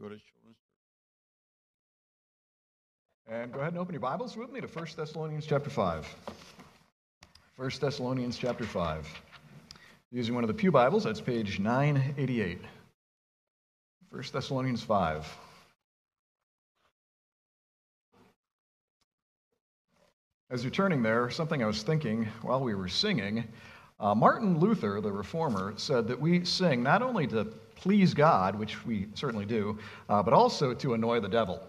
go to children's. And go ahead and open your Bibles with me to 1 Thessalonians chapter 5. 1 Thessalonians chapter 5. Using one of the Pew Bibles, that's page 988. 1 Thessalonians 5. As you're turning there, something I was thinking while we were singing, uh, Martin Luther, the reformer, said that we sing not only to please God, which we certainly do, uh, but also to annoy the devil.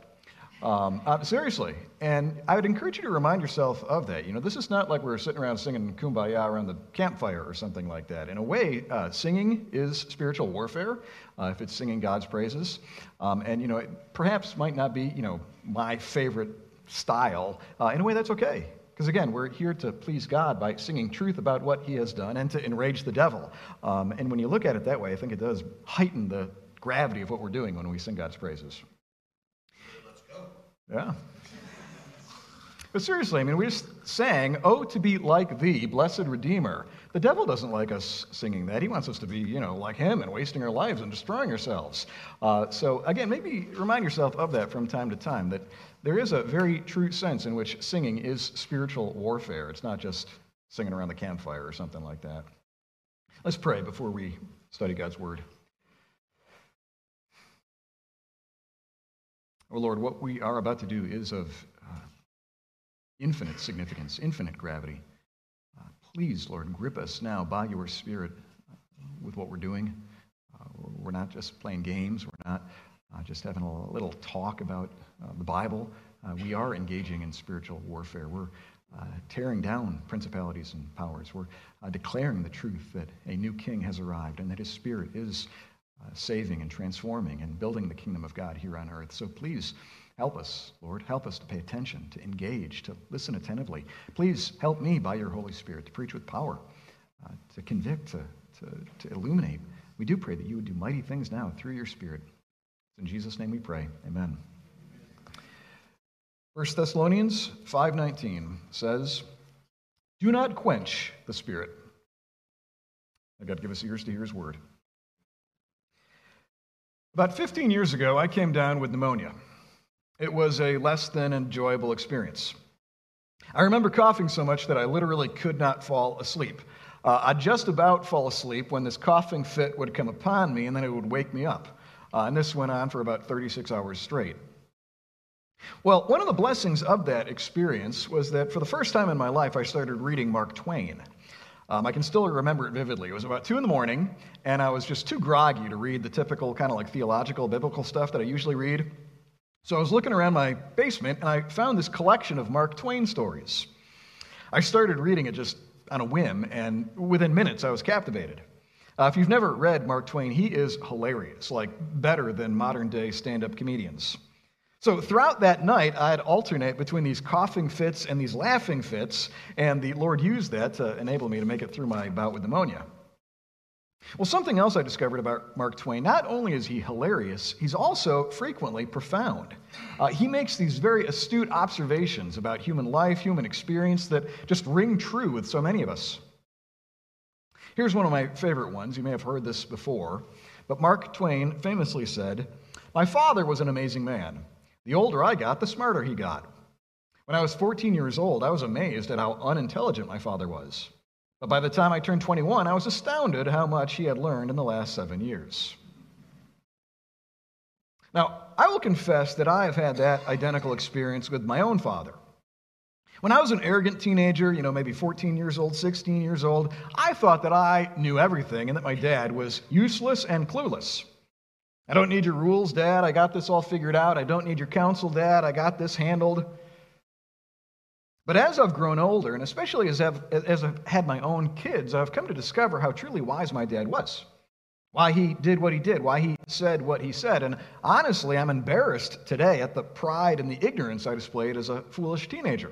Um, uh, seriously. And I would encourage you to remind yourself of that. You know, this is not like we're sitting around singing kumbaya around the campfire or something like that. In a way, uh, singing is spiritual warfare uh, if it's singing God's praises. Um, and, you know, it perhaps might not be, you know, my favorite style. Uh, in a way, that's okay. Because again, we're here to please God by singing truth about what He has done and to enrage the devil. Um, and when you look at it that way, I think it does heighten the gravity of what we're doing when we sing God's praises. Let's go. Yeah. But seriously, I mean, we just sang, Oh, to be like thee, blessed Redeemer. The devil doesn't like us singing that. He wants us to be, you know, like him and wasting our lives and destroying ourselves. Uh, so, again, maybe remind yourself of that from time to time, that there is a very true sense in which singing is spiritual warfare. It's not just singing around the campfire or something like that. Let's pray before we study God's Word. Oh Lord, what we are about to do is of uh, infinite significance, infinite gravity. Uh, please, Lord, grip us now by your Spirit uh, with what we're doing. Uh, we're not just playing games, we're not uh, just having a little talk about uh, the Bible. we are engaging in spiritual warfare. We're tearing down principalities and powers. We're declaring the truth that a new king has arrived and that his Spirit is uh, saving and transforming and building the kingdom of God here on earth. So please help us, Lord. Help us to pay attention, to engage, to listen attentively. Please help me by your Holy Spirit to preach with power, uh, to convict, to, to, to illuminate. We do pray that you would do mighty things now through your Spirit. In Jesus' name we pray. Amen. 1 Thessalonians 5:19 says, "Do not quench the spirit." To give us ears to hear his word. About 15 years ago, I came down with pneumonia. It was a less than enjoyable experience. I remember coughing so much that I literally could not fall asleep. Uh, I'd just about fall asleep when this coughing fit would come upon me, and then it would wake me up. Uh, and this went on for about 36 hours straight. Well, one of the blessings of that experience was that for the first time in my life, I started reading Mark Twain. Um, I can still remember it vividly. It was about 2 in the morning, and I was just too groggy to read the typical kind of like theological, biblical stuff that I usually read. So I was looking around my basement, and I found this collection of Mark Twain stories. I started reading it just on a whim, and within minutes, I was captivated. Uh, if you've never read Mark Twain, he is hilarious, like better than modern day stand up comedians. So throughout that night, I'd alternate between these coughing fits and these laughing fits, and the Lord used that to enable me to make it through my bout with pneumonia. Well, something else I discovered about Mark Twain not only is he hilarious, he's also frequently profound. Uh, he makes these very astute observations about human life, human experience that just ring true with so many of us. Here's one of my favorite ones. You may have heard this before, but Mark Twain famously said, My father was an amazing man. The older I got, the smarter he got. When I was 14 years old, I was amazed at how unintelligent my father was. But by the time I turned 21, I was astounded how much he had learned in the last seven years. Now, I will confess that I have had that identical experience with my own father. When I was an arrogant teenager, you know, maybe 14 years old, 16 years old, I thought that I knew everything and that my dad was useless and clueless. I don't need your rules, Dad. I got this all figured out. I don't need your counsel, Dad. I got this handled. But as I've grown older, and especially as I've, as I've had my own kids, I've come to discover how truly wise my dad was. Why he did what he did, why he said what he said. And honestly, I'm embarrassed today at the pride and the ignorance I displayed as a foolish teenager.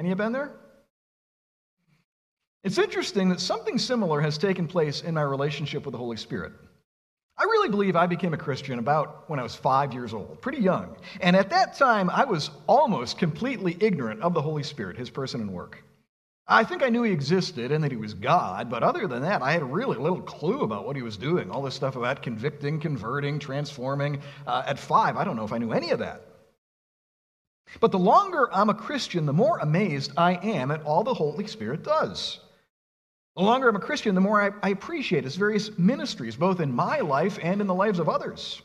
Any of you been there? It's interesting that something similar has taken place in my relationship with the Holy Spirit. I really believe I became a Christian about when I was five years old, pretty young. And at that time, I was almost completely ignorant of the Holy Spirit, his person and work. I think I knew he existed and that he was God, but other than that, I had really little clue about what he was doing. All this stuff about convicting, converting, transforming. Uh, at five, I don't know if I knew any of that. But the longer I'm a Christian, the more amazed I am at all the Holy Spirit does. The longer I'm a Christian, the more I, I appreciate his various ministries, both in my life and in the lives of others.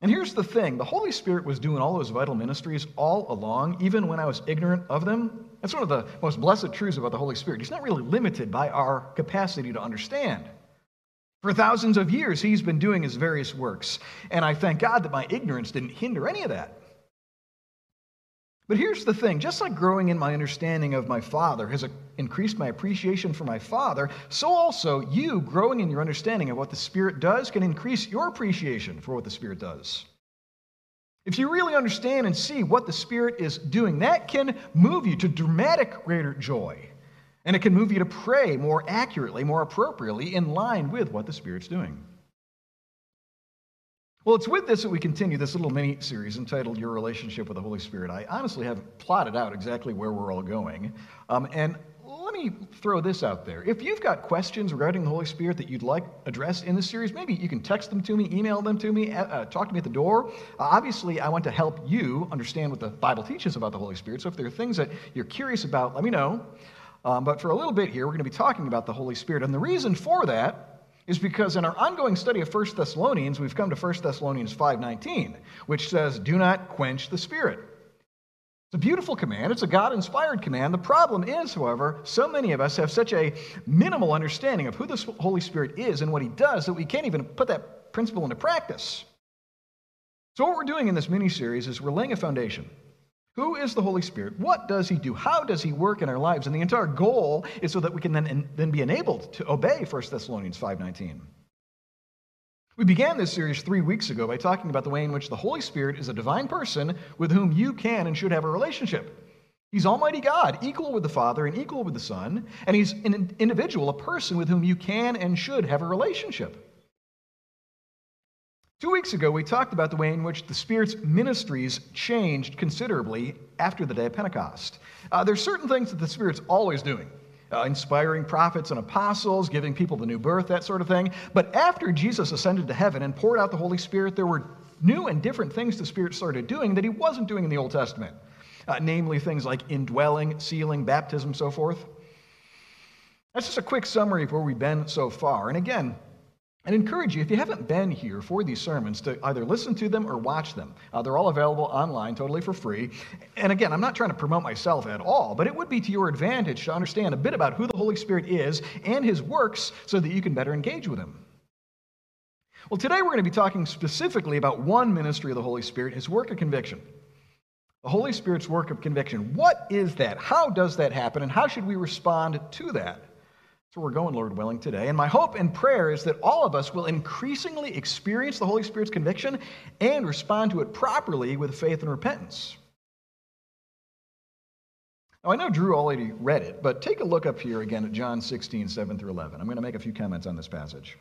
And here's the thing the Holy Spirit was doing all those vital ministries all along, even when I was ignorant of them. That's one of the most blessed truths about the Holy Spirit. He's not really limited by our capacity to understand. For thousands of years, he's been doing his various works. And I thank God that my ignorance didn't hinder any of that. But here's the thing just like growing in my understanding of my Father has increased my appreciation for my Father, so also you growing in your understanding of what the Spirit does can increase your appreciation for what the Spirit does. If you really understand and see what the Spirit is doing, that can move you to dramatic greater joy. And it can move you to pray more accurately, more appropriately, in line with what the Spirit's doing. Well, it's with this that we continue this little mini series entitled Your Relationship with the Holy Spirit. I honestly haven't plotted out exactly where we're all going. Um, and let me throw this out there. If you've got questions regarding the Holy Spirit that you'd like addressed in this series, maybe you can text them to me, email them to me, uh, uh talk to me at the door. Uh, obviously, I want to help you understand what the Bible teaches about the Holy Spirit. So if there are things that you're curious about, let me know. Um, but for a little bit here, we're going to be talking about the Holy Spirit. And the reason for that is because in our ongoing study of 1 Thessalonians, we've come to 1 Thessalonians 5:19, which says, "Do not quench the spirit." It's a beautiful command. It's a God inspired command. The problem is, however, so many of us have such a minimal understanding of who the Holy Spirit is and what He does that we can't even put that principle into practice. So, what we're doing in this mini series is we're laying a foundation. Who is the Holy Spirit? What does He do? How does He work in our lives? And the entire goal is so that we can then, then be enabled to obey 1 Thessalonians 5.19. We began this series three weeks ago by talking about the way in which the Holy Spirit is a divine person with whom you can and should have a relationship. He's Almighty God, equal with the Father and equal with the Son, and He's an individual, a person with whom you can and should have a relationship. Two weeks ago, we talked about the way in which the Spirit's ministries changed considerably after the day of Pentecost. Uh, there's certain things that the Spirit's always doing. Uh, inspiring prophets and apostles, giving people the new birth, that sort of thing. But after Jesus ascended to heaven and poured out the Holy Spirit, there were new and different things the Spirit started doing that he wasn't doing in the Old Testament, uh, namely things like indwelling, sealing, baptism, so forth. That's just a quick summary of where we've been so far. And again, and encourage you, if you haven't been here for these sermons, to either listen to them or watch them. Uh, they're all available online totally for free. And again, I'm not trying to promote myself at all, but it would be to your advantage to understand a bit about who the Holy Spirit is and his works so that you can better engage with him. Well, today we're going to be talking specifically about one ministry of the Holy Spirit, his work of conviction. The Holy Spirit's work of conviction. What is that? How does that happen? And how should we respond to that? So we're going, Lord willing, today. And my hope and prayer is that all of us will increasingly experience the Holy Spirit's conviction and respond to it properly with faith and repentance. Now, I know Drew already read it, but take a look up here again at John 16, 7 through 11. I'm going to make a few comments on this passage.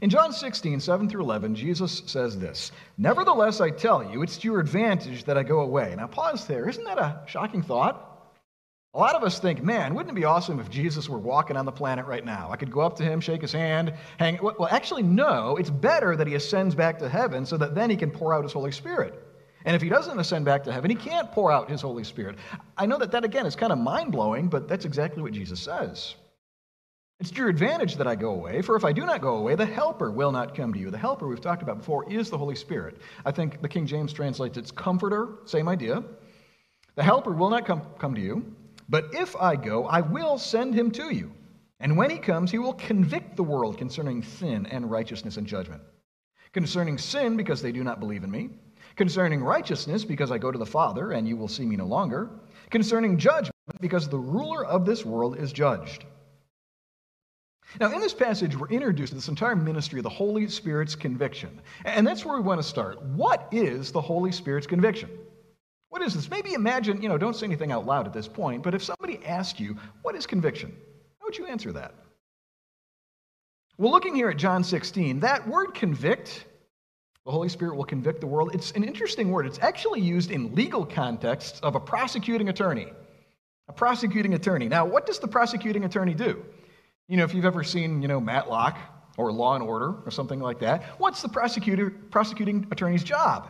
In John 16, 7 through 11, Jesus says this Nevertheless, I tell you, it's to your advantage that I go away. Now, pause there. Isn't that a shocking thought? A lot of us think, man, wouldn't it be awesome if Jesus were walking on the planet right now? I could go up to him, shake his hand, hang. Well, actually, no. It's better that he ascends back to heaven so that then he can pour out his Holy Spirit. And if he doesn't ascend back to heaven, he can't pour out his Holy Spirit. I know that that, again, is kind of mind blowing, but that's exactly what Jesus says. It's to your advantage that I go away, for if I do not go away, the Helper will not come to you. The Helper we've talked about before is the Holy Spirit. I think the King James translates it's Comforter, same idea. The Helper will not come, come to you. But if I go, I will send him to you. And when he comes, he will convict the world concerning sin and righteousness and judgment. Concerning sin, because they do not believe in me. Concerning righteousness, because I go to the Father, and you will see me no longer. Concerning judgment, because the ruler of this world is judged. Now, in this passage, we're introduced to this entire ministry of the Holy Spirit's conviction. And that's where we want to start. What is the Holy Spirit's conviction? What is this? Maybe imagine, you know, don't say anything out loud at this point, but if somebody asked you, what is conviction? How would you answer that? Well, looking here at John 16, that word convict, the Holy Spirit will convict the world, it's an interesting word. It's actually used in legal contexts of a prosecuting attorney. A prosecuting attorney. Now, what does the prosecuting attorney do? You know, if you've ever seen, you know, Matlock or Law and Order or something like that, what's the prosecutor, prosecuting attorney's job?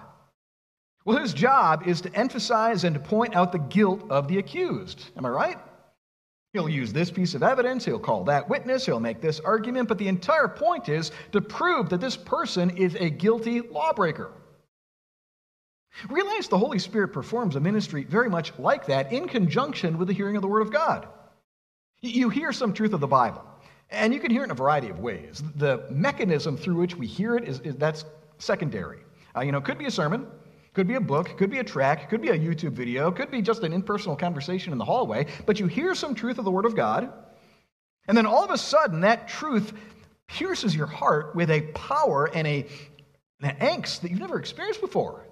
Well, his job is to emphasize and to point out the guilt of the accused. Am I right? He'll use this piece of evidence, he'll call that witness, he'll make this argument, but the entire point is to prove that this person is a guilty lawbreaker. Realize the Holy Spirit performs a ministry very much like that in conjunction with the hearing of the Word of God. You hear some truth of the Bible, and you can hear it in a variety of ways. The mechanism through which we hear it is, is that's secondary. Uh, you know, it could be a sermon, could be a book, could be a track, could be a YouTube video, could be just an impersonal conversation in the hallway, but you hear some truth of the Word of God, and then all of a sudden that truth pierces your heart with a power and a, an angst that you've never experienced before.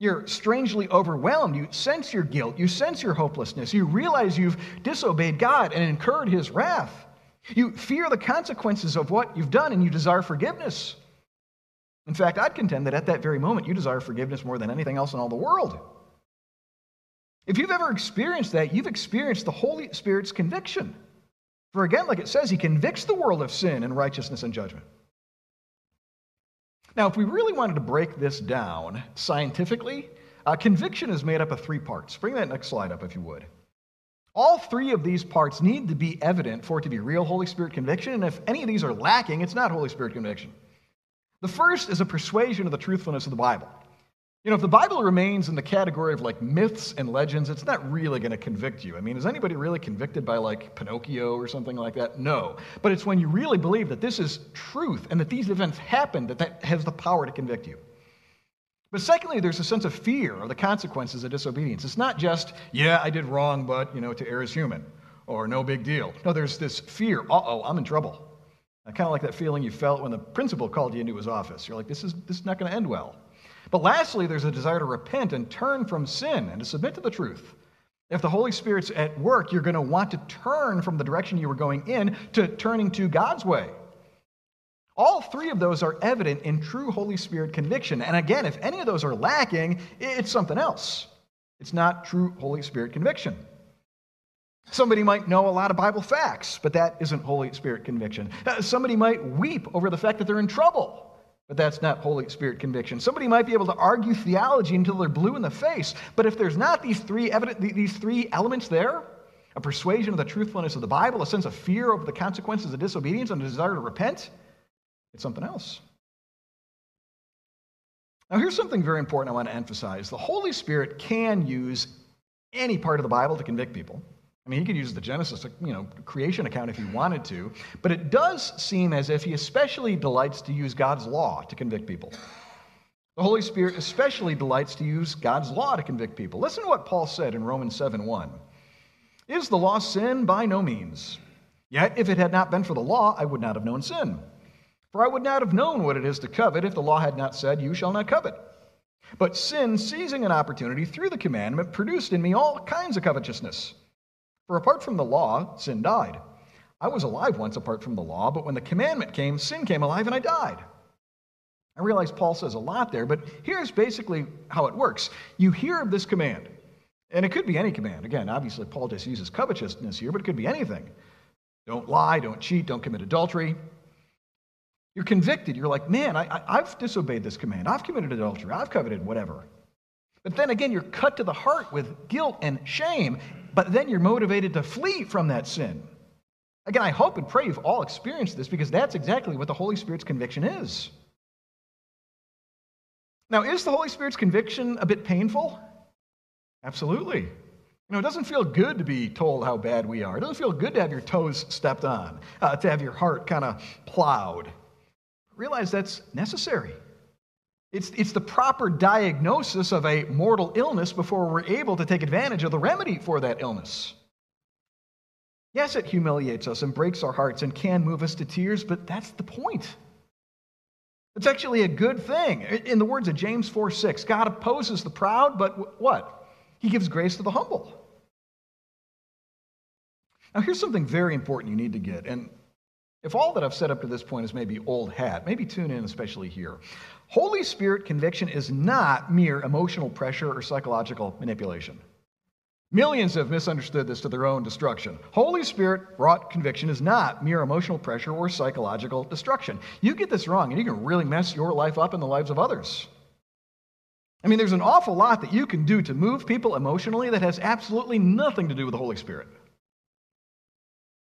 You're strangely overwhelmed. You sense your guilt. You sense your hopelessness. You realize you've disobeyed God and incurred his wrath. You fear the consequences of what you've done and you desire forgiveness. In fact, I'd contend that at that very moment, you desire forgiveness more than anything else in all the world. If you've ever experienced that, you've experienced the Holy Spirit's conviction. For again, like it says, he convicts the world of sin and righteousness and judgment. Now, if we really wanted to break this down scientifically, uh, conviction is made up of three parts. Bring that next slide up, if you would. All three of these parts need to be evident for it to be real Holy Spirit conviction, and if any of these are lacking, it's not Holy Spirit conviction. The first is a persuasion of the truthfulness of the Bible. You know, if the Bible remains in the category of like myths and legends, it's not really going to convict you. I mean, is anybody really convicted by like Pinocchio or something like that? No. But it's when you really believe that this is truth and that these events happened that that has the power to convict you. But secondly, there's a sense of fear of the consequences of disobedience. It's not just, yeah, I did wrong, but, you know, to err is human, or no big deal. No, there's this fear, uh oh, I'm in trouble. Kind of like that feeling you felt when the principal called you into his office. You're like, this is, this is not going to end well. But lastly, there's a desire to repent and turn from sin and to submit to the truth. If the Holy Spirit's at work, you're going to want to turn from the direction you were going in to turning to God's way. All three of those are evident in true Holy Spirit conviction. And again, if any of those are lacking, it's something else. It's not true Holy Spirit conviction. Somebody might know a lot of Bible facts, but that isn't Holy Spirit conviction. Uh, somebody might weep over the fact that they're in trouble, but that's not Holy Spirit conviction. Somebody might be able to argue theology until they're blue in the face, but if there's not these three, evident, these three elements there, a persuasion of the truthfulness of the Bible, a sense of fear over the consequences of disobedience, and a desire to repent, it's something else. Now, here's something very important I want to emphasize. The Holy Spirit can use any part of the Bible to convict people. I mean, he could use the Genesis, uh, you know, creation account if he wanted to, but it does seem as if he especially delights to use God's law to convict people. The Holy Spirit especially delights to use God's law to convict people. Listen to what Paul said in Romans 7 1. Is the law sin? By no means. Yet, if it had not been for the law, I would not have known sin. For I would not have known what it is to covet if the law had not said, You shall not covet. But sin, seizing an opportunity through the commandment, produced in me all kinds of covetousness. For apart from the law, sin died. I was alive once apart from the law, but when the commandment came, sin came alive and I died. I realize Paul says a lot there, but here's basically how it works. You hear of this command, and it could be any command. Again, obviously, Paul just uses covetousness here, but it could be anything. Don't lie, don't cheat, don't commit adultery. You're convicted. You're like, man, I, have disobeyed this command. I've committed adultery. I've coveted whatever. But then again, you're cut to the heart with guilt and shame, but then you're motivated to flee from that sin. Again, I hope and pray you've all experienced this because that's exactly what the Holy Spirit's conviction is. Now, is the Holy Spirit's conviction a bit painful? Absolutely. You know, it doesn't feel good to be told how bad we are. It doesn't feel good to have your toes stepped on, uh, to have your heart kind of plowed. Realize that's necessary. It's, it's the proper diagnosis of a mortal illness before we're able to take advantage of the remedy for that illness. Yes, it humiliates us and breaks our hearts and can move us to tears, but that's the point. It's actually a good thing. In the words of James 4 6, God opposes the proud, but what? He gives grace to the humble. Now, here's something very important you need to get. And if all that I've said up to this point is maybe old hat, maybe tune in, especially here. Holy Spirit conviction is not mere emotional pressure or psychological manipulation. Millions have misunderstood this to their own destruction. Holy Spirit brought conviction is not mere emotional pressure or psychological destruction. You get this wrong, and you can really mess your life up and the lives of others. I mean, there's an awful lot that you can do to move people emotionally that has absolutely nothing to do with the Holy Spirit.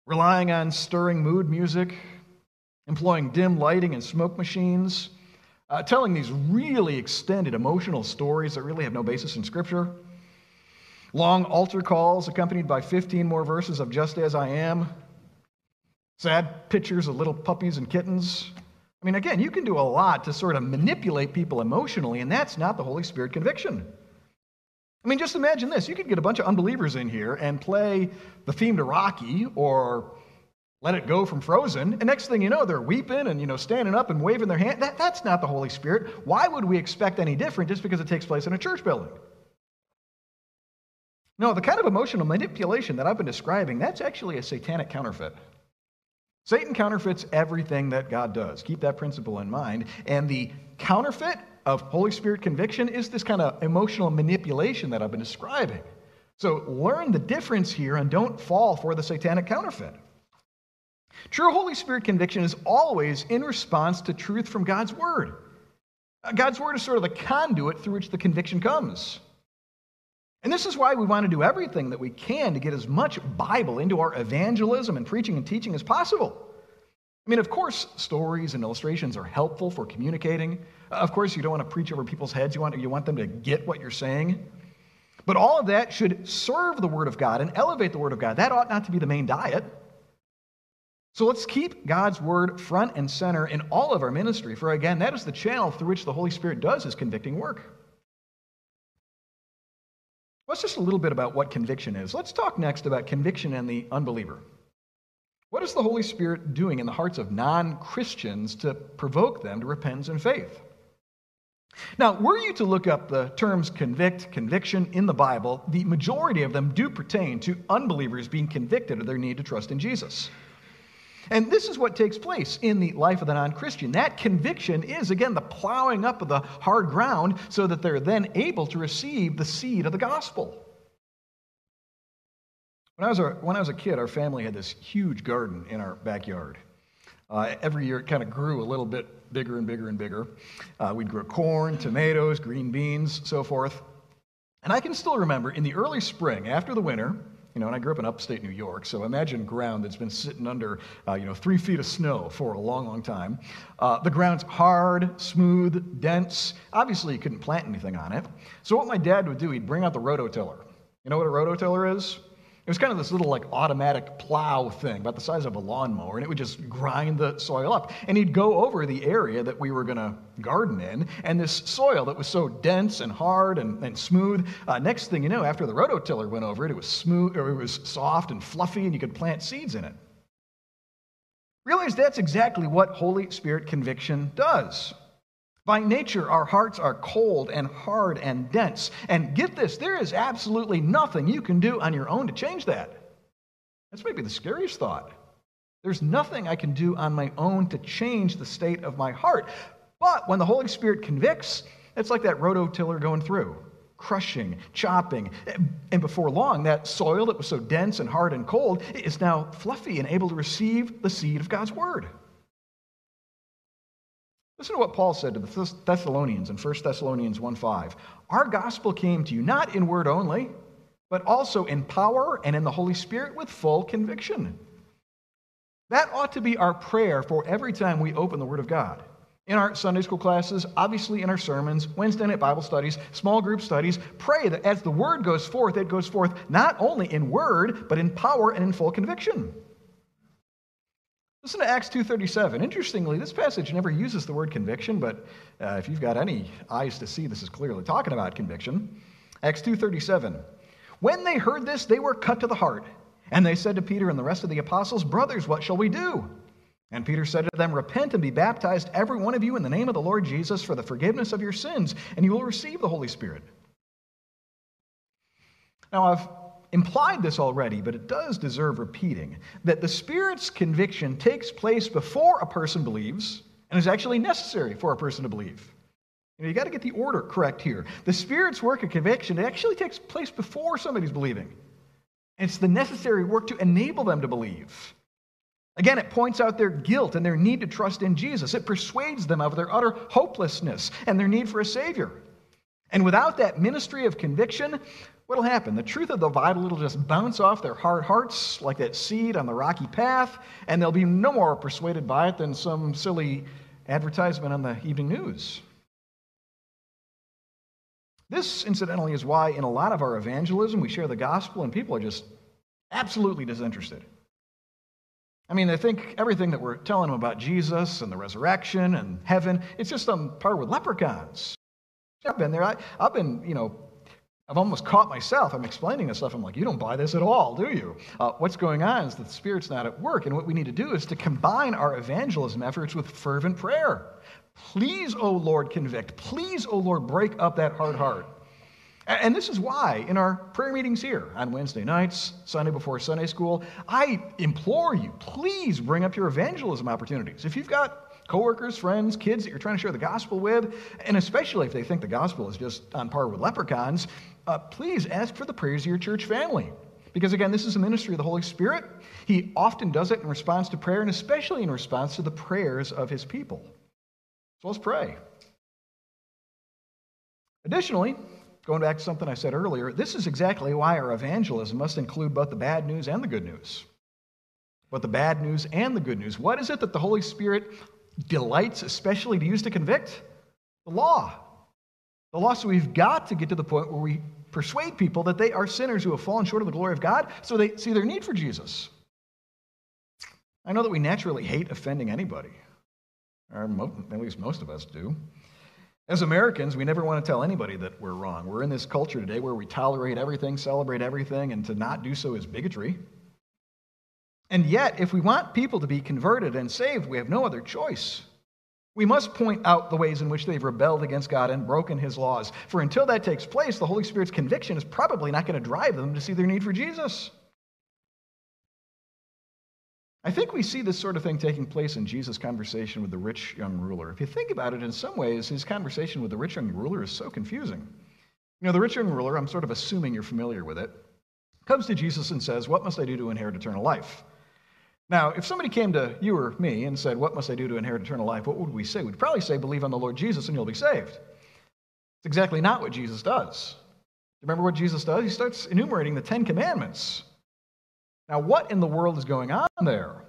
Relying on stirring mood music, employing dim lighting and smoke machines, uh, telling these really extended emotional stories that really have no basis in Scripture, long altar calls accompanied by 15 more verses of Just As I Am, sad pictures of little puppies and kittens, I mean, again, you can do a lot to sort of manipulate people emotionally, and that's not the Holy Spirit conviction. I mean, just imagine this. You could get a bunch of unbelievers in here and play the theme to Rocky or let it go from Frozen, and next thing you know, they're weeping and, you know, standing up and waving their hand. That, that's not the Holy Spirit. Why would we expect any different just because it takes place in a church building? No, the kind of emotional manipulation that I've been describing, that's actually a satanic counterfeit. Satan counterfeits everything that God does. Keep that principle in mind. And the counterfeit of Holy Spirit conviction is this kind of emotional manipulation that I've been describing. So learn the difference here and don't fall for the satanic counterfeit. True Holy Spirit conviction is always in response to truth from God's Word. Uh, God's Word is sort of the conduit through which the conviction comes. And this is why we want to do everything that we can to get as much Bible into our evangelism and preaching and teaching as possible. I mean, of course, stories and illustrations are helpful for communicating. Of course, you don't want to preach over people's heads, you want, you want them to get what you're saying. But all of that should serve the Word of God and elevate the Word of God. That ought not to be the main diet. So let's keep God's Word front and center in all of our ministry, for again, that is the channel through which the Holy Spirit does his convicting work. Let's just a little bit about what conviction is. Let's talk next about conviction and the unbeliever. What is the Holy Spirit doing in the hearts of non Christians to provoke them to repentance and faith? Now, were you to look up the terms convict, conviction in the Bible, the majority of them do pertain to unbelievers being convicted of their need to trust in Jesus. And this is what takes place in the life of the non Christian. That conviction is, again, the plowing up of the hard ground so that they're then able to receive the seed of the gospel. When I was a, when I was a kid, our family had this huge garden in our backyard. Uh, every year it kind of grew a little bit bigger and bigger and bigger. Uh, we'd grow corn, tomatoes, green beans, so forth. And I can still remember in the early spring, after the winter, you know, and I grew up in upstate New York, so imagine ground that's been sitting under, uh, you know, three feet of snow for a long, long time. Uh, the ground's hard, smooth, dense. Obviously, you couldn't plant anything on it. So what my dad would do, he'd bring out the rototiller. You know what a rototiller is? It was kind of this little like automatic plow thing, about the size of a lawnmower, and it would just grind the soil up. And he'd go over the area that we were going to garden in, and this soil that was so dense and hard and, and smooth. Uh, next thing you know, after the rototiller went over it, it was smooth, or it was soft and fluffy, and you could plant seeds in it. Realize that's exactly what Holy Spirit conviction does. By nature, our hearts are cold and hard and dense. And get this, there is absolutely nothing you can do on your own to change that. That's maybe the scariest thought. There's nothing I can do on my own to change the state of my heart. But when the Holy Spirit convicts, it's like that rototiller going through, crushing, chopping. And before long, that soil that was so dense and hard and cold is now fluffy and able to receive the seed of God's word. Listen to what Paul said to the Thessalonians in 1 Thessalonians 1:5. Our gospel came to you not in word only, but also in power and in the Holy Spirit with full conviction. That ought to be our prayer for every time we open the Word of God. In our Sunday school classes, obviously in our sermons, Wednesday night Bible studies, small group studies, pray that as the Word goes forth, it goes forth not only in word, but in power and in full conviction. Listen to Acts 2.37. Interestingly, this passage never uses the word conviction, but uh, if you've got any eyes to see, this is clearly talking about conviction. Acts 2.37. When they heard this, they were cut to the heart. And they said to Peter and the rest of the apostles, Brothers, what shall we do? And Peter said to them, Repent and be baptized, every one of you, in the name of the Lord Jesus, for the forgiveness of your sins, and you will receive the Holy Spirit. Now, I've implied this already, but it does deserve repeating that the Spirit's conviction takes place before a person believes and is actually necessary for a person to believe. You know, you got to get the order correct here. The Spirit's work of conviction it actually takes place before somebody's believing. It's the necessary work to enable them to believe. Again, it points out their guilt and their need to trust in Jesus. It persuades them of their utter hopelessness and their need for a Savior. And without that ministry of conviction, what'll happen? The truth of the Bible will just bounce off their hard hearts like that seed on the rocky path, and they'll be no more persuaded by it than some silly advertisement on the evening news. This, incidentally, is why in a lot of our evangelism we share the gospel and people are just absolutely disinterested. I mean, they think everything that we're telling them about Jesus and the resurrection and heaven, it's just on par with leprechauns. I've been there. I, have been, you know, I've almost caught myself. I'm explaining this stuff. I'm like, you don't buy this at all, do you? Uh, what's going on is that the Spirit's not at work. And what we need to do is to combine our evangelism efforts with fervent prayer. Please, O Lord, convict. Please, O Lord, break up that hard heart. And this is why, in our prayer meetings here on Wednesday nights, Sunday before Sunday school, I implore you, please bring up your evangelism opportunities. If you've got coworkers, friends, kids that you're trying to share the gospel with, and especially if they think the gospel is just on par with leprechauns, uh, please ask for the prayers of your church family. Because again, this is a ministry of the Holy Spirit. He often does it in response to prayer, and especially in response to the prayers of his people. So let's pray. Additionally, going back to something I said earlier, this is exactly why our evangelism must include both the bad news and the good news. But the bad news and the good news. What is it that the Holy Spirit delights especially to use to convict? The law. The law, so we've got to get to the point where we persuade people that they are sinners who have fallen short of the glory of God so they see their need for Jesus. I know that we naturally hate offending anybody or at least most of us do. As Americans, we never want to tell anybody that we're wrong. We're in this culture today where we tolerate everything, celebrate everything, and to not do so is bigotry. And yet, if we want people to be converted and saved, we have no other choice. We must point out the ways in which they've rebelled against God and broken his laws. For until that takes place, the Holy Spirit's conviction is probably not going to drive them to see their need for Jesus. I think we see this sort of thing taking place in Jesus' conversation with the rich young ruler. If you think about it, in some ways, his conversation with the rich young ruler is so confusing. You know, the rich young ruler, I'm sort of assuming you're familiar with it, comes to Jesus and says, What must I do to inherit eternal life? Now, if somebody came to you or me and said, What must I do to inherit eternal life? What would we say? We'd probably say, Believe on the Lord Jesus and you'll be saved. It's exactly not what Jesus does. Remember what Jesus does? He starts enumerating the Ten Commandments. Now, what in the world is going on there?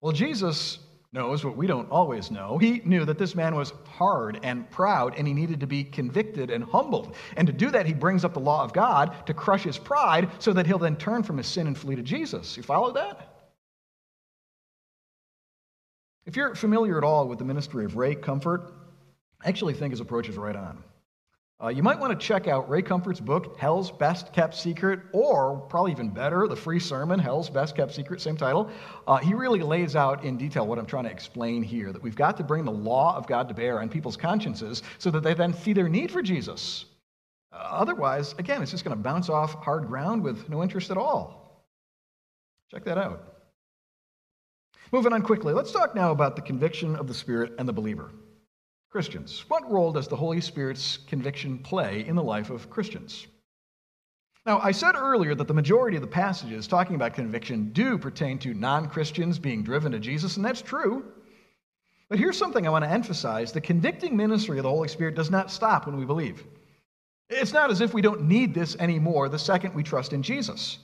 Well, Jesus knows what we don't always know. He knew that this man was hard and proud, and he needed to be convicted and humbled. And to do that, he brings up the law of God to crush his pride so that he'll then turn from his sin and flee to Jesus. You follow that? If you're familiar at all with the ministry of Ray Comfort, I actually think his approach is right on. Uh, you might want to check out Ray Comfort's book, Hell's Best Kept Secret, or probably even better, the free sermon, Hell's Best Kept Secret, same title. Uh, he really lays out in detail what I'm trying to explain here that we've got to bring the law of God to bear on people's consciences so that they then see their need for Jesus. Uh, otherwise, again, it's just going to bounce off hard ground with no interest at all. Check that out. Moving on quickly, let's talk now about the conviction of the Spirit and the believer. Christians. What role does the Holy Spirit's conviction play in the life of Christians? Now, I said earlier that the majority of the passages talking about conviction do pertain to non Christians being driven to Jesus, and that's true. But here's something I want to emphasize the convicting ministry of the Holy Spirit does not stop when we believe. It's not as if we don't need this anymore the second we trust in Jesus.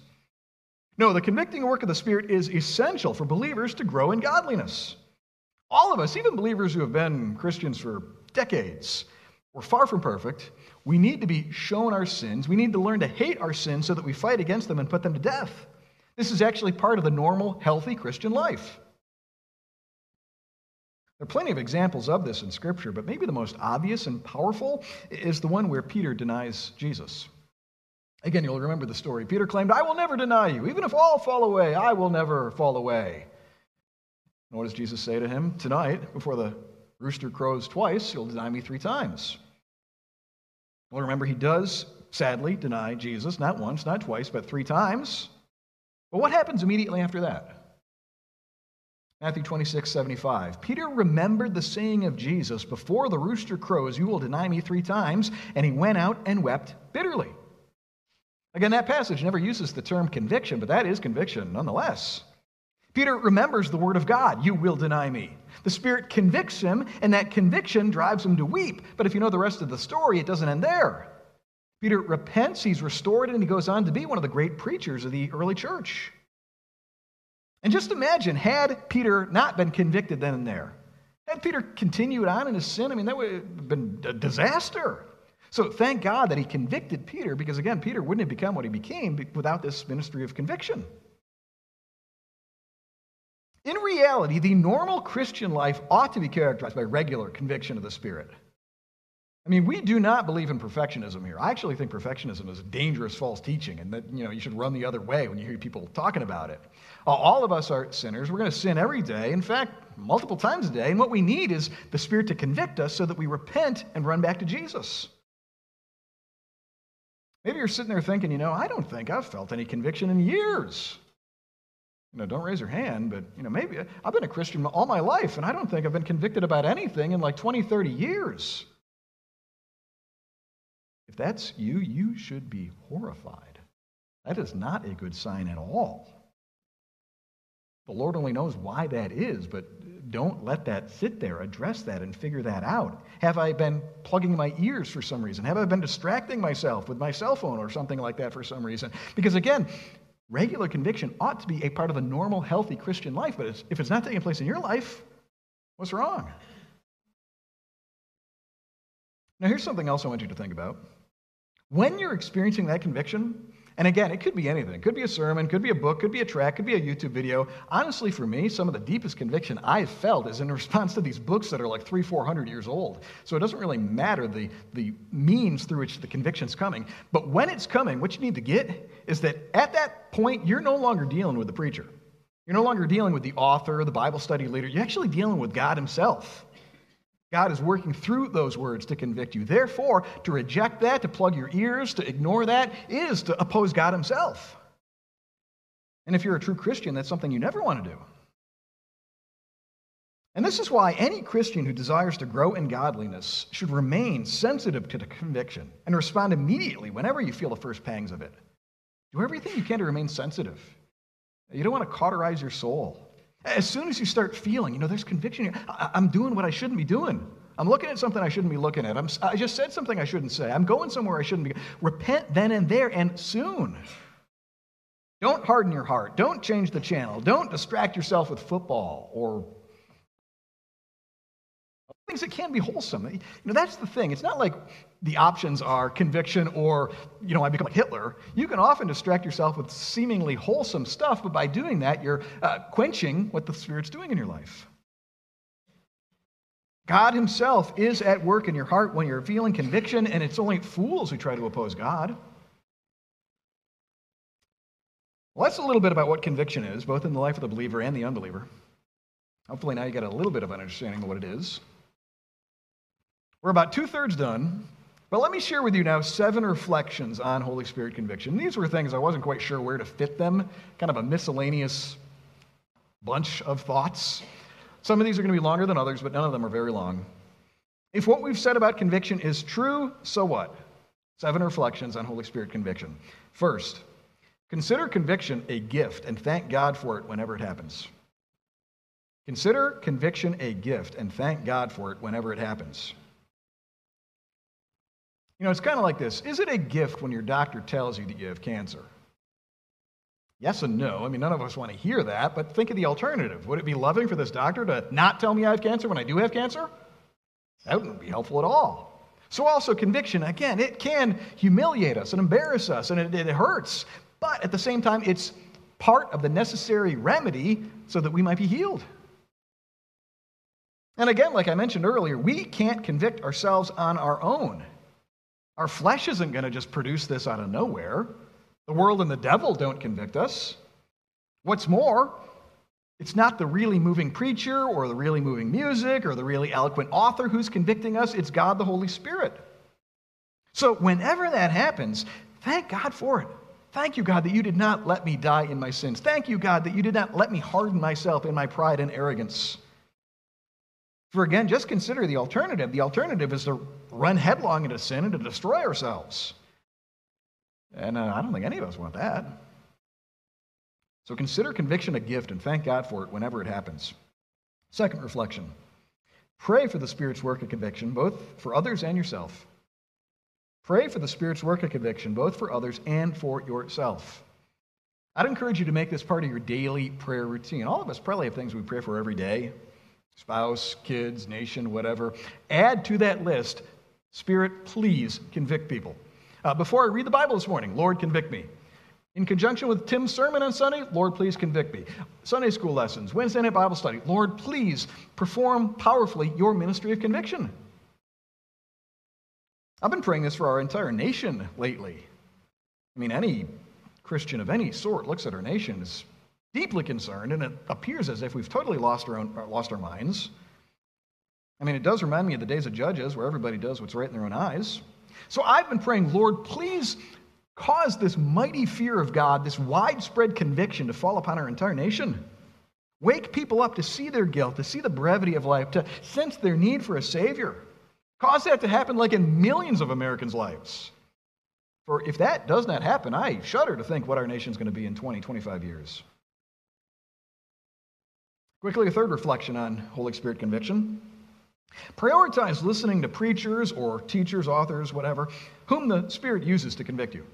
No, the convicting work of the Spirit is essential for believers to grow in godliness. All of us, even believers who have been Christians for decades, we're far from perfect. We need to be shown our sins. We need to learn to hate our sins so that we fight against them and put them to death. This is actually part of the normal, healthy Christian life. There are plenty of examples of this in Scripture, but maybe the most obvious and powerful is the one where Peter denies Jesus. Again, you'll remember the story. Peter claimed, I will never deny you. Even if all fall away, I will never fall away. And what does Jesus say to him? Tonight, before the rooster crows twice, you'll deny me three times. Well, remember, he does sadly deny Jesus, not once, not twice, but three times. But what happens immediately after that? Matthew 26, 75. Peter remembered the saying of Jesus, Before the rooster crows, you will deny me three times. And he went out and wept bitterly. Again, that passage never uses the term conviction, but that is conviction nonetheless. Peter remembers the word of God, You will deny me. The Spirit convicts him, and that conviction drives him to weep. But if you know the rest of the story, it doesn't end there. Peter repents, he's restored, and he goes on to be one of the great preachers of the early church. And just imagine, had Peter not been convicted then and there, had Peter continued on in his sin, I mean, that would have been a disaster. So thank God that he convicted Peter, because again, Peter wouldn't have become what he became without this ministry of conviction. In reality, the normal Christian life ought to be characterized by regular conviction of the Spirit. I mean, we do not believe in perfectionism here. I actually think perfectionism is a dangerous false teaching and that, you know, you should run the other way when you hear people talking about it. Uh, all of us are sinners. We're going to sin every day, in fact, multiple times a day. And what we need is the Spirit to convict us so that we repent and run back to Jesus. Maybe you're sitting there thinking, you know, I don't think I've felt any conviction in years. You know, don't raise your hand, but, you know, maybe I've been a Christian all my life, and I don't think I've been convicted about anything in like 20, 30 years. If that's you, you should be horrified. That is not a good sign at all. The Lord only knows why that is, but don't let that sit there. Address that and figure that out. Have I been plugging my ears for some reason? Have I been distracting myself with my cell phone or something like that for some reason? Because again, regular conviction ought to be a part of a normal, healthy Christian life, but if it's not taking place in your life, what's wrong? Now, here's something else I want you to think about. When you're experiencing that conviction, and again, it could be anything. It could be a sermon, could be a book, could be a track, could be a YouTube video. Honestly, for me, some of the deepest conviction I've felt is in response to these books that are like three, four hundred years old. So it doesn't really matter the, the means through which the conviction's coming. But when it's coming, what you need to get is that at that point, you're no longer dealing with the preacher. You're no longer dealing with the author the Bible study leader. You're actually dealing with God Himself. God is working through those words to convict you. Therefore, to reject that, to plug your ears, to ignore that, is to oppose God Himself. And if you're a true Christian, that's something you never want to do. And this is why any Christian who desires to grow in godliness should remain sensitive to the conviction and respond immediately whenever you feel the first pangs of it. Do everything you can to remain sensitive. You don't want to cauterize your soul. As soon as you start feeling, you know, there's conviction here, I, am doing what I shouldn't be doing. I'm looking at something I shouldn't be looking at. I'm, I just said something I shouldn't say. I'm going somewhere I shouldn't be. Repent then and there and soon. Don't harden your heart. Don't change the channel. Don't distract yourself with football or things that can be wholesome. You know, that's the thing. It's not like the options are conviction or, you know, I become like Hitler. You can often distract yourself with seemingly wholesome stuff, but by doing that, you're uh, quenching what the Spirit's doing in your life. God Himself is at work in your heart when you're feeling conviction, and it's only fools who try to oppose God. Well, that's a little bit about what conviction is, both in the life of the believer and the unbeliever. Hopefully, now you get a little bit of an understanding of what it is. We're about two thirds done, but let me share with you now seven reflections on Holy Spirit conviction. These were things I wasn't quite sure where to fit them, kind of a miscellaneous bunch of thoughts. Some of these are going to be longer than others, but none of them are very long. If what we've said about conviction is true, so what? Seven reflections on Holy Spirit conviction. First, consider conviction a gift and thank God for it whenever it happens. Consider conviction a gift and thank God for it whenever it happens. You know, it's kind of like this Is it a gift when your doctor tells you that you have cancer? Yes and no. I mean, none of us want to hear that, but think of the alternative. Would it be loving for this doctor to not tell me I have cancer when I do have cancer? That wouldn't be helpful at all. So, also, conviction, again, it can humiliate us and embarrass us, and it, it hurts. But at the same time, it's part of the necessary remedy so that we might be healed. And again, like I mentioned earlier, we can't convict ourselves on our own. Our flesh isn't going to just produce this out of nowhere. The world and the devil don't convict us. What's more, it's not the really moving preacher or the really moving music or the really eloquent author who's convicting us, it's God the Holy Spirit. So, whenever that happens, thank God for it. Thank you, God, that you did not let me die in my sins. Thank you, God, that you did not let me harden myself in my pride and arrogance. For again, just consider the alternative. The alternative is to run headlong into sin and to destroy ourselves. And uh, I don't think any of us want that. So consider conviction a gift and thank God for it whenever it happens. Second reflection pray for the Spirit's work of conviction, both for others and yourself. Pray for the Spirit's work of conviction, both for others and for yourself. I'd encourage you to make this part of your daily prayer routine. All of us probably have things we pray for every day spouse, kids, nation, whatever. Add to that list, Spirit, please convict people. Uh, before I read the Bible this morning, Lord, convict me. In conjunction with Tim's sermon on Sunday, Lord, please convict me. Sunday school lessons, Wednesday night Bible study, Lord, please perform powerfully your ministry of conviction. I've been praying this for our entire nation lately. I mean, any Christian of any sort looks at our nation is deeply concerned, and it appears as if we've totally lost our, own, lost our minds. I mean, it does remind me of the days of Judges where everybody does what's right in their own eyes. So I've been praying, Lord, please cause this mighty fear of God, this widespread conviction to fall upon our entire nation. Wake people up to see their guilt, to see the brevity of life, to sense their need for a Savior. Cause that to happen like in millions of Americans' lives. For if that does not happen, I shudder to think what our nation is going to be in 20, 25 years. Quickly, a third reflection on Holy Spirit conviction. Prioritize listening to preachers or teachers, authors, whatever, whom the Spirit uses to convict you.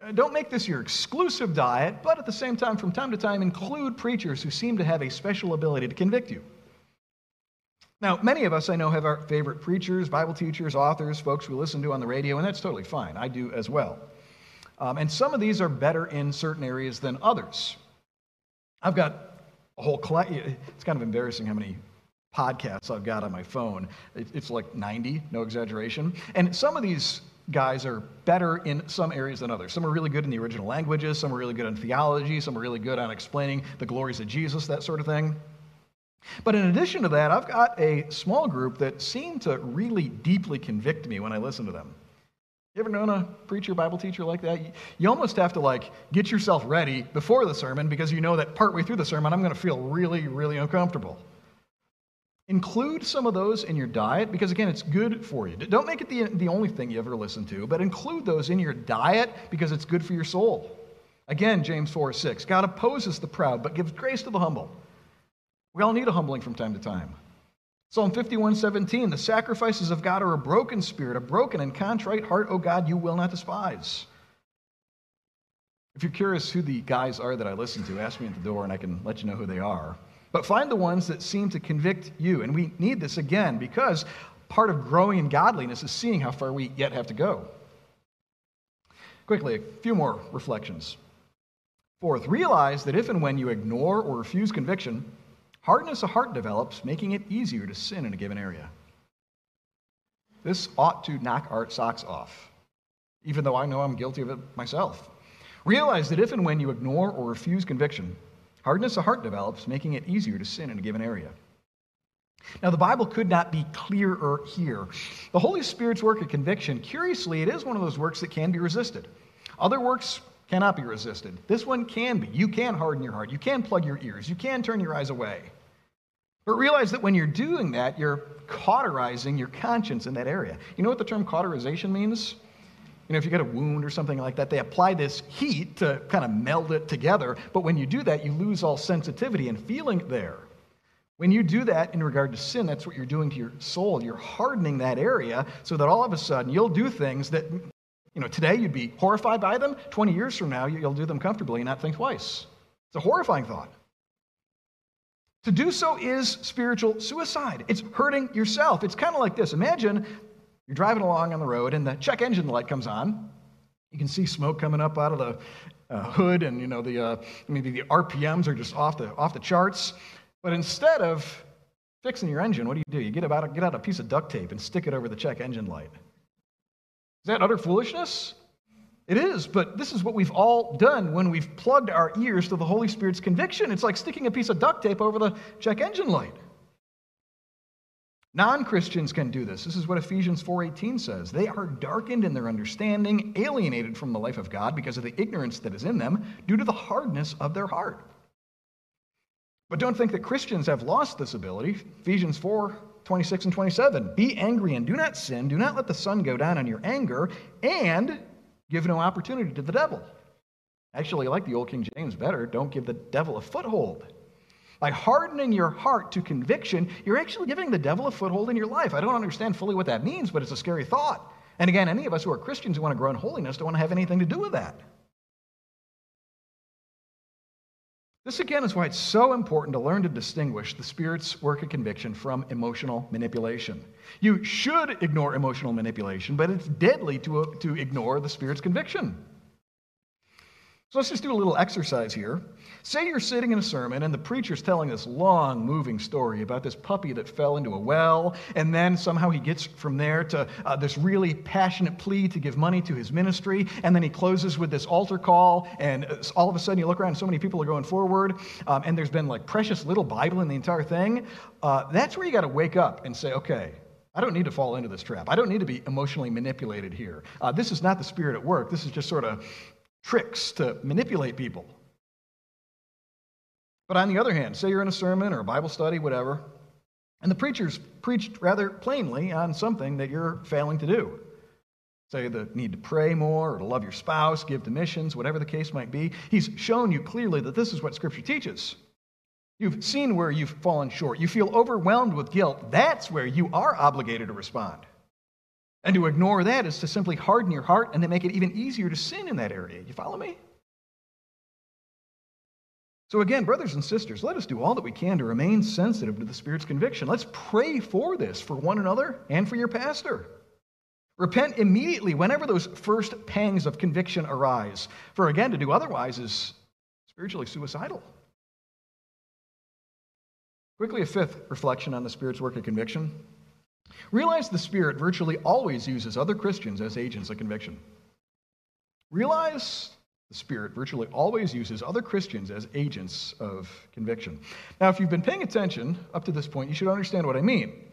Uh, don't make this your exclusive diet, but at the same time, from time to time, include preachers who seem to have a special ability to convict you. Now, many of us I know have our favorite preachers, Bible teachers, authors, folks we listen to on the radio, and that's totally fine. I do as well. Um, and some of these are better in certain areas than others. I've got a whole collection. It's kind of embarrassing how many podcasts I've got on my phone. It's like 90, no exaggeration. And some of these guys are better in some areas than others. Some are really good in the original languages, some are really good in theology, some are really good on explaining the glories of Jesus, that sort of thing. But in addition to that, I've got a small group that seem to really deeply convict me when I listen to them. You ever known a preacher, Bible teacher like that? You almost have to like get yourself ready before the sermon because you know that partway through the sermon I'm going to feel really, really uncomfortable. Include some of those in your diet because, again, it's good for you. Don't make it the, the only thing you ever listen to, but include those in your diet because it's good for your soul. Again, James 4 6. God opposes the proud, but gives grace to the humble. We all need a humbling from time to time. Psalm 51 17. The sacrifices of God are a broken spirit, a broken and contrite heart, O God, you will not despise. If you're curious who the guys are that I listen to, ask me at the door and I can let you know who they are. But find the ones that seem to convict you. And we need this again because part of growing in godliness is seeing how far we yet have to go. Quickly, a few more reflections. Fourth, realize that if and when you ignore or refuse conviction, hardness of heart develops, making it easier to sin in a given area. This ought to knock our socks off, even though I know I'm guilty of it myself. Realize that if and when you ignore or refuse conviction, Hardness of heart develops, making it easier to sin in a given area. Now, the Bible could not be clearer here. The Holy Spirit's work of conviction, curiously, it is one of those works that can be resisted. Other works cannot be resisted. This one can be. You can harden your heart, you can plug your ears, you can turn your eyes away. But realize that when you're doing that, you're cauterizing your conscience in that area. You know what the term cauterization means? You know, if you get a wound or something like that, they apply this heat to kind of meld it together. But when you do that, you lose all sensitivity and feeling there. When you do that in regard to sin, that's what you're doing to your soul. You're hardening that area so that all of a sudden you'll do things that, you know, today you'd be horrified by them. 20 years from now, you'll do them comfortably and not think twice. It's a horrifying thought. To do so is spiritual suicide. It's hurting yourself. It's kind of like this. Imagine you're driving along on the road, and the check engine light comes on. You can see smoke coming up out of the uh, hood, and you know the uh, maybe the RPMs are just off the off the charts. But instead of fixing your engine, what do you do? You get about get out a piece of duct tape and stick it over the check engine light. Is that utter foolishness? It is, but this is what we've all done when we've plugged our ears to the Holy Spirit's conviction. It's like sticking a piece of duct tape over the check engine light. Non-Christians can do this. This is what Ephesians 4:18 says. They are darkened in their understanding, alienated from the life of God because of the ignorance that is in them due to the hardness of their heart. But don't think that Christians have lost this ability. Ephesians 4 26 and 27. Be angry and do not sin. Do not let the sun go down on your anger, and give no opportunity to the devil. Actually, I like the old King James better. Don't give the devil a foothold. By hardening your heart to conviction, you're actually giving the devil a foothold in your life. I don't understand fully what that means, but it's a scary thought. And again, any of us who are Christians who want to grow in holiness don't want to have anything to do with that. This, again, is why it's so important to learn to distinguish the Spirit's work of conviction from emotional manipulation. You should ignore emotional manipulation, but it's deadly to, uh, to ignore the Spirit's conviction. So let's just do a little exercise here. Say you're sitting in a sermon and the preacher's telling this long, moving story about this puppy that fell into a well, and then somehow he gets from there to uh, this really passionate plea to give money to his ministry, and then he closes with this altar call, and uh, all of a sudden you look around and so many people are going forward, um, and there's been like precious little Bible in the entire thing. Uh, that's where you got to wake up and say, okay, I don't need to fall into this trap. I don't need to be emotionally manipulated here. Uh, this is not the spirit at work. This is just sort of tricks to manipulate people. But on the other hand, say you're in a sermon or a Bible study, whatever, and the preacher's preached rather plainly on something that you're failing to do. Say the need to pray more or to love your spouse, give to missions, whatever the case might be. He's shown you clearly that this is what Scripture teaches. You've seen where you've fallen short. You feel overwhelmed with guilt. That's where you are obligated to respond. And to ignore that is to simply harden your heart and to make it even easier to sin in that area. You follow me? So, again, brothers and sisters, let us do all that we can to remain sensitive to the Spirit's conviction. Let's pray for this for one another and for your pastor. Repent immediately whenever those first pangs of conviction arise. For again, to do otherwise is spiritually suicidal. Quickly, a fifth reflection on the Spirit's work of conviction. Realize the Spirit virtually always uses other Christians as agents of conviction. Realize the Spirit virtually always uses other Christians as agents of conviction. Now, if you've been paying attention up to this point, you should understand what I mean.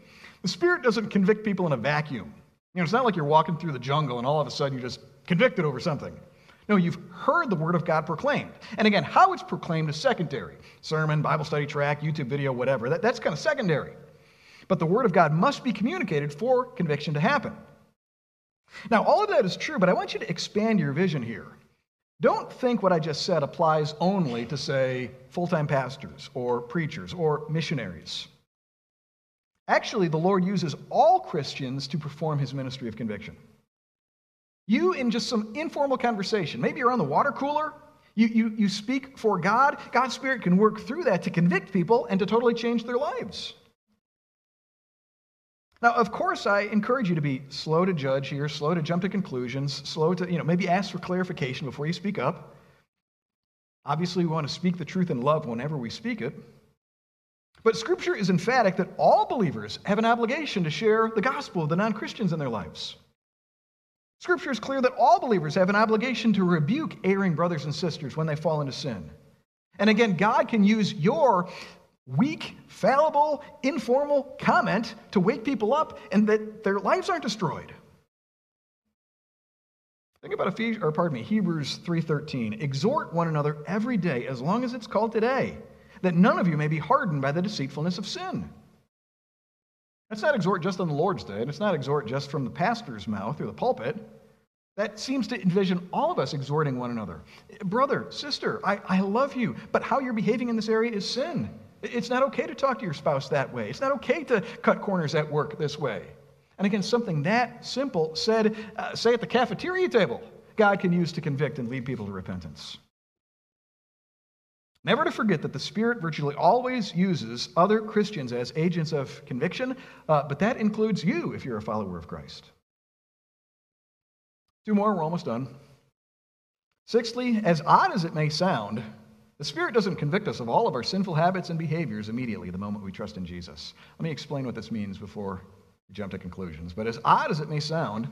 The Spirit doesn't convict people in a vacuum. You know, it's not like you're walking through the jungle and all of a sudden you're just convicted over something. No, you've heard the Word of God proclaimed. And again, how it's proclaimed is secondary sermon, Bible study track, YouTube video, whatever. That, that's kind of secondary. But the Word of God must be communicated for conviction to happen. Now, all of that is true, but I want you to expand your vision here. Don't think what I just said applies only to, say, full time pastors or preachers or missionaries. Actually, the Lord uses all Christians to perform his ministry of conviction. You, in just some informal conversation, maybe on the water cooler, you, you, you speak for God, God's Spirit can work through that to convict people and to totally change their lives. Now, of course, I encourage you to be slow to judge here, slow to jump to conclusions, slow to, you know, maybe ask for clarification before you speak up. Obviously, we want to speak the truth in love whenever we speak it. But Scripture is emphatic that all believers have an obligation to share the gospel of the non Christians in their lives. Scripture is clear that all believers have an obligation to rebuke erring brothers and sisters when they fall into sin. And again, God can use your weak, fallible, informal comment to wake people up and that their lives aren't destroyed. Think about Ephesians, or pardon me, Hebrews 3:13. Exhort one another every day, as long as it's called today, that none of you may be hardened by the deceitfulness of sin. That's not exhort just on the Lord's day, and it's not exhort just from the pastor's mouth or the pulpit. That seems to envision all of us exhorting one another. Brother, sister, I, I love you, but how you're behaving in this area is sin. It's not okay to talk to your spouse that way. It's not okay to cut corners at work this way. And again, something that simple said, uh, say at the cafeteria table, God can use to convict and lead people to repentance. Never to forget that the Spirit virtually always uses other Christians as agents of conviction, uh, but that includes you if you're a follower of Christ. Two more, we're almost done. Sixthly, as odd as it may sound, the Spirit doesn't convict us of all of our sinful habits and behaviors immediately the moment we trust in Jesus. Let me explain what this means before we jump to conclusions. But as odd as it may sound,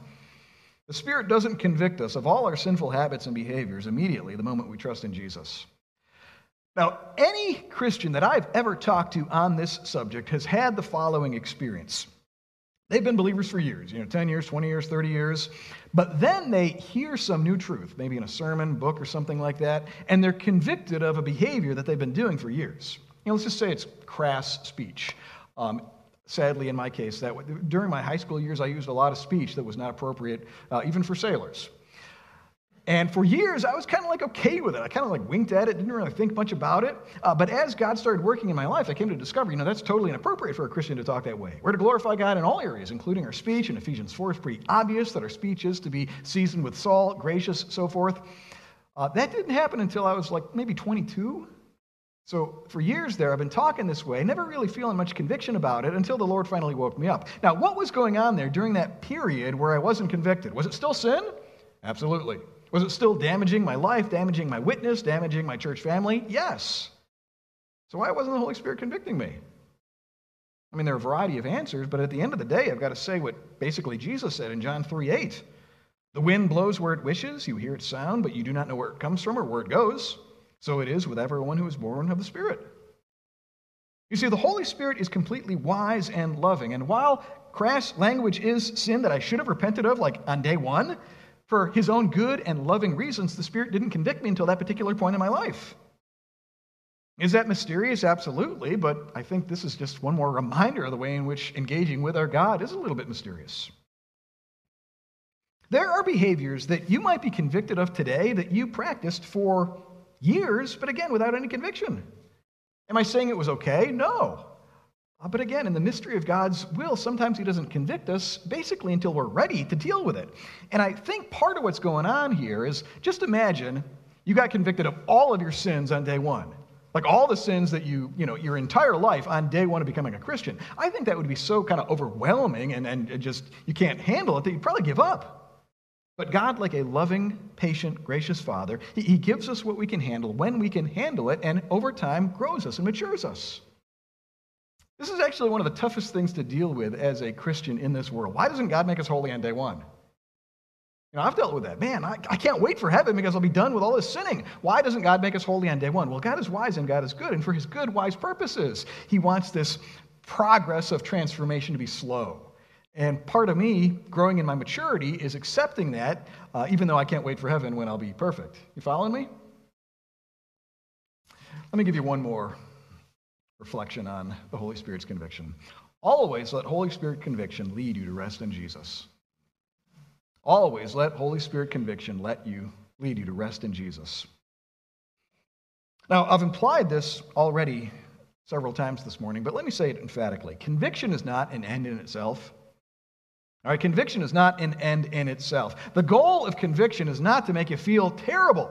the Spirit doesn't convict us of all our sinful habits and behaviors immediately the moment we trust in Jesus. Now, any Christian that I've ever talked to on this subject has had the following experience. They've been believers for years, you know, 10 years, 20 years, 30 years. But then they hear some new truth, maybe in a sermon, book, or something like that, and they're convicted of a behavior that they've been doing for years. You know, let's just say it's crass speech. Um, sadly, in my case, that during my high school years, I used a lot of speech that was not appropriate, uh, even for sailors. And for years, I was kind of like okay with it. I kind of like winked at it, didn't really think much about it. Uh, but as God started working in my life, I came to discover, you know, that's totally inappropriate for a Christian to talk that way. We're to glorify God in all areas, including our speech. In Ephesians 4, it's pretty obvious that our speech is to be seasoned with salt, gracious, so forth. Uh, that didn't happen until I was like maybe 22. So for years there, I've been talking this way, never really feeling much conviction about it until the Lord finally woke me up. Now, what was going on there during that period where I wasn't convicted? Was it still sin? Absolutely. Was it still damaging my life, damaging my witness, damaging my church family? Yes. So why wasn't the Holy Spirit convicting me? I mean, there are a variety of answers, but at the end of the day, I've got to say what basically Jesus said in John 3 8. The wind blows where it wishes, you hear its sound, but you do not know where it comes from or where it goes. So it is with everyone who is born of the Spirit. You see, the Holy Spirit is completely wise and loving. And while crass language is sin that I should have repented of, like on day one, for his own good and loving reasons, the Spirit didn't convict me until that particular point in my life. Is that mysterious? Absolutely, but I think this is just one more reminder of the way in which engaging with our God is a little bit mysterious. There are behaviors that you might be convicted of today that you practiced for years, but again, without any conviction. Am I saying it was okay? No. Uh, but again, in the mystery of God's will, sometimes He doesn't convict us basically until we're ready to deal with it. And I think part of what's going on here is just imagine you got convicted of all of your sins on day one. Like all the sins that you, you know, your entire life on day one of becoming a Christian. I think that would be so kind of overwhelming and, and just you can't handle it that you'd probably give up. But God, like a loving, patient, gracious Father, he, he gives us what we can handle when we can handle it, and over time grows us and matures us. This is actually one of the toughest things to deal with as a Christian in this world. Why doesn't God make us holy on day one? You know, I've dealt with that. Man, I, I can't wait for heaven because I'll be done with all this sinning. Why doesn't God make us holy on day one? Well, God is wise and God is good, and for his good, wise purposes. He wants this progress of transformation to be slow. And part of me growing in my maturity is accepting that, uh, even though I can't wait for heaven when I'll be perfect. You following me? Let me give you one more reflection on the Holy Spirit's conviction. Always let Holy Spirit conviction lead you to rest in Jesus. Always let Holy Spirit conviction let you lead you to rest in Jesus. Now, I've implied this already several times this morning, but let me say it emphatically. Conviction is not an end in itself. All right, conviction is not an end in itself. The goal of conviction is not to make you feel terrible.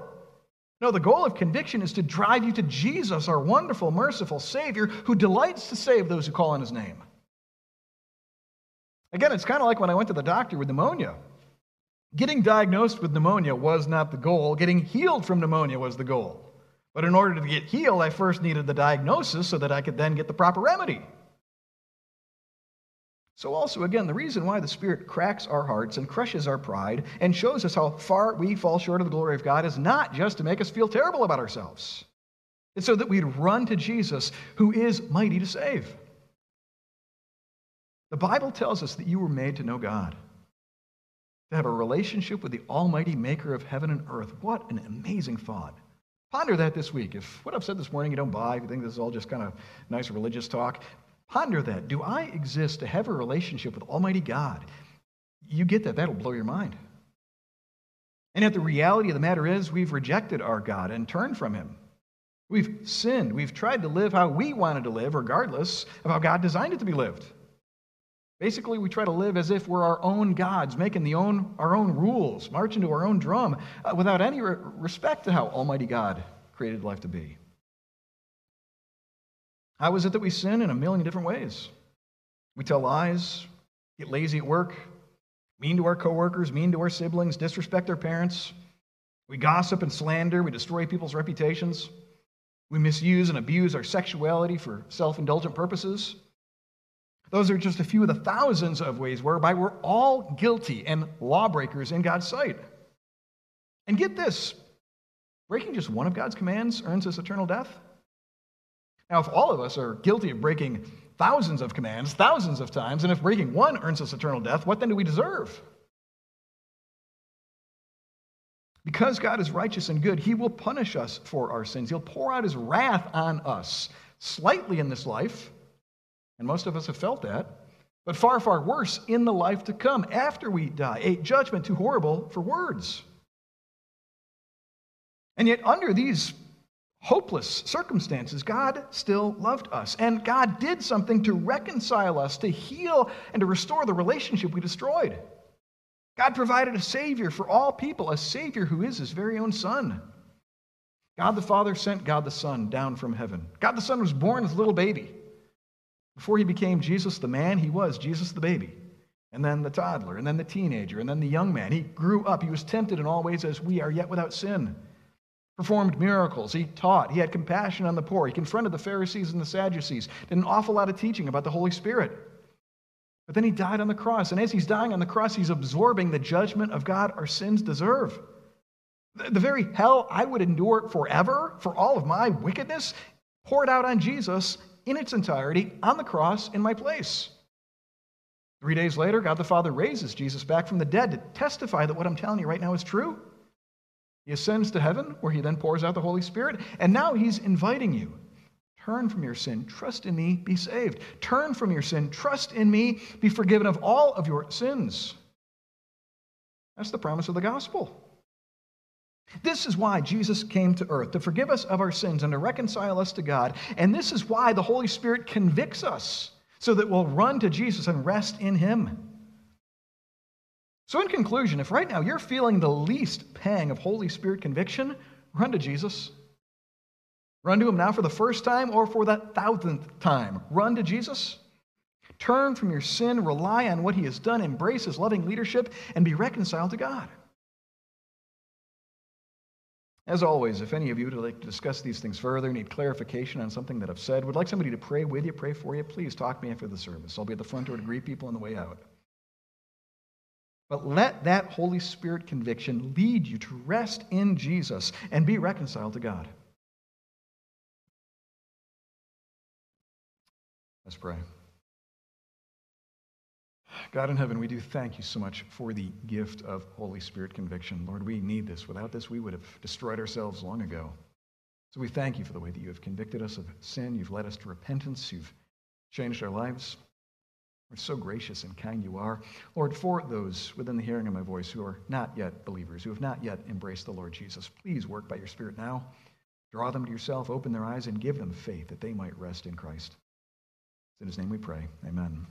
No, the goal of conviction is to drive you to Jesus, our wonderful, merciful Savior, who delights to save those who call on his name. Again, it's kind of like when I went to the doctor with pneumonia. Getting diagnosed with pneumonia was not the goal, getting healed from pneumonia was the goal. But in order to get healed, I first needed the diagnosis so that I could then get the proper remedy. So, also, again, the reason why the Spirit cracks our hearts and crushes our pride and shows us how far we fall short of the glory of God is not just to make us feel terrible about ourselves. It's so that we'd run to Jesus, who is mighty to save. The Bible tells us that you were made to know God, to have a relationship with the Almighty Maker of heaven and earth. What an amazing thought. Ponder that this week. If what I've said this morning you don't buy, if you think this is all just kind of nice religious talk, Ponder that. Do I exist to have a relationship with Almighty God? You get that, that'll blow your mind. And yet, the reality of the matter is, we've rejected our God and turned from Him. We've sinned. We've tried to live how we wanted to live, regardless of how God designed it to be lived. Basically, we try to live as if we're our own gods, making the own, our own rules, marching to our own drum, uh, without any re- respect to how Almighty God created life to be. How is it that we sin in a million different ways? We tell lies, get lazy at work, mean to our coworkers, mean to our siblings, disrespect our parents. We gossip and slander, we destroy people's reputations. We misuse and abuse our sexuality for self indulgent purposes. Those are just a few of the thousands of ways whereby we're all guilty and lawbreakers in God's sight. And get this breaking just one of God's commands earns us eternal death. Now, if all of us are guilty of breaking thousands of commands, thousands of times, and if breaking one earns us eternal death, what then do we deserve? Because God is righteous and good, He will punish us for our sins. He'll pour out His wrath on us, slightly in this life, and most of us have felt that, but far, far worse in the life to come after we die. A judgment too horrible for words. And yet, under these hopeless circumstances, God still loved us. And God did something to reconcile us, to heal, and to restore the relationship we destroyed. God provided a Savior for all people, a Savior who is His very own Son. God the Father sent God the Son down from heaven. God the Son was born as a little baby. Before he became Jesus the man, he was Jesus the baby. And then the toddler, and then the teenager, and then the young man. He grew up. He was tempted in all ways as we are, yet without sin performed miracles. He taught. He had compassion on the poor. He confronted the Pharisees and the Sadducees, did an awful lot of teaching about the Holy Spirit. But then he died on the cross. And as he's dying on the cross, he's absorbing the judgment of God our sins deserve. The very hell I would endure forever for all of my wickedness poured out on Jesus in its entirety on the cross in my place. Three days later, God the Father raises Jesus back from the dead to testify that what I'm telling you right now is true. He ascends to heaven, where he then pours out the Holy Spirit, and now he's inviting you. Turn from your sin, trust in me, be saved. Turn from your sin, trust in me, be forgiven of all of your sins. That's the promise of the gospel. This is why Jesus came to earth, to forgive us of our sins and to reconcile us to God. And this is why the Holy Spirit convicts us, so that we'll run to Jesus and rest in him. So, in conclusion, if right now you're feeling the least pang of Holy Spirit conviction, run to Jesus. Run to Him now for the first time or for the thousandth time. Run to Jesus. Turn from your sin, rely on what He has done, embrace His loving leadership, and be reconciled to God. As always, if any of you would like to discuss these things further, need clarification on something that I've said, would like somebody to pray with you, pray for you, please talk to me after the service. I'll be at the front door to greet people on the way out. But let that Holy Spirit conviction lead you to rest in Jesus and be reconciled to God. Let's pray. God in heaven, we do thank you so much for the gift of Holy Spirit conviction. Lord, we need this. Without this, we would have destroyed ourselves long ago. So we thank you for the way that you have convicted us of sin. You've led us to repentance. You've changed our lives. So gracious and kind you are. Lord, for those within the hearing of my voice who are not yet believers, who have not yet embraced the Lord Jesus, please work by your Spirit now. Draw them to yourself, open their eyes, and give them faith that they might rest in Christ. In his name we pray. Amen.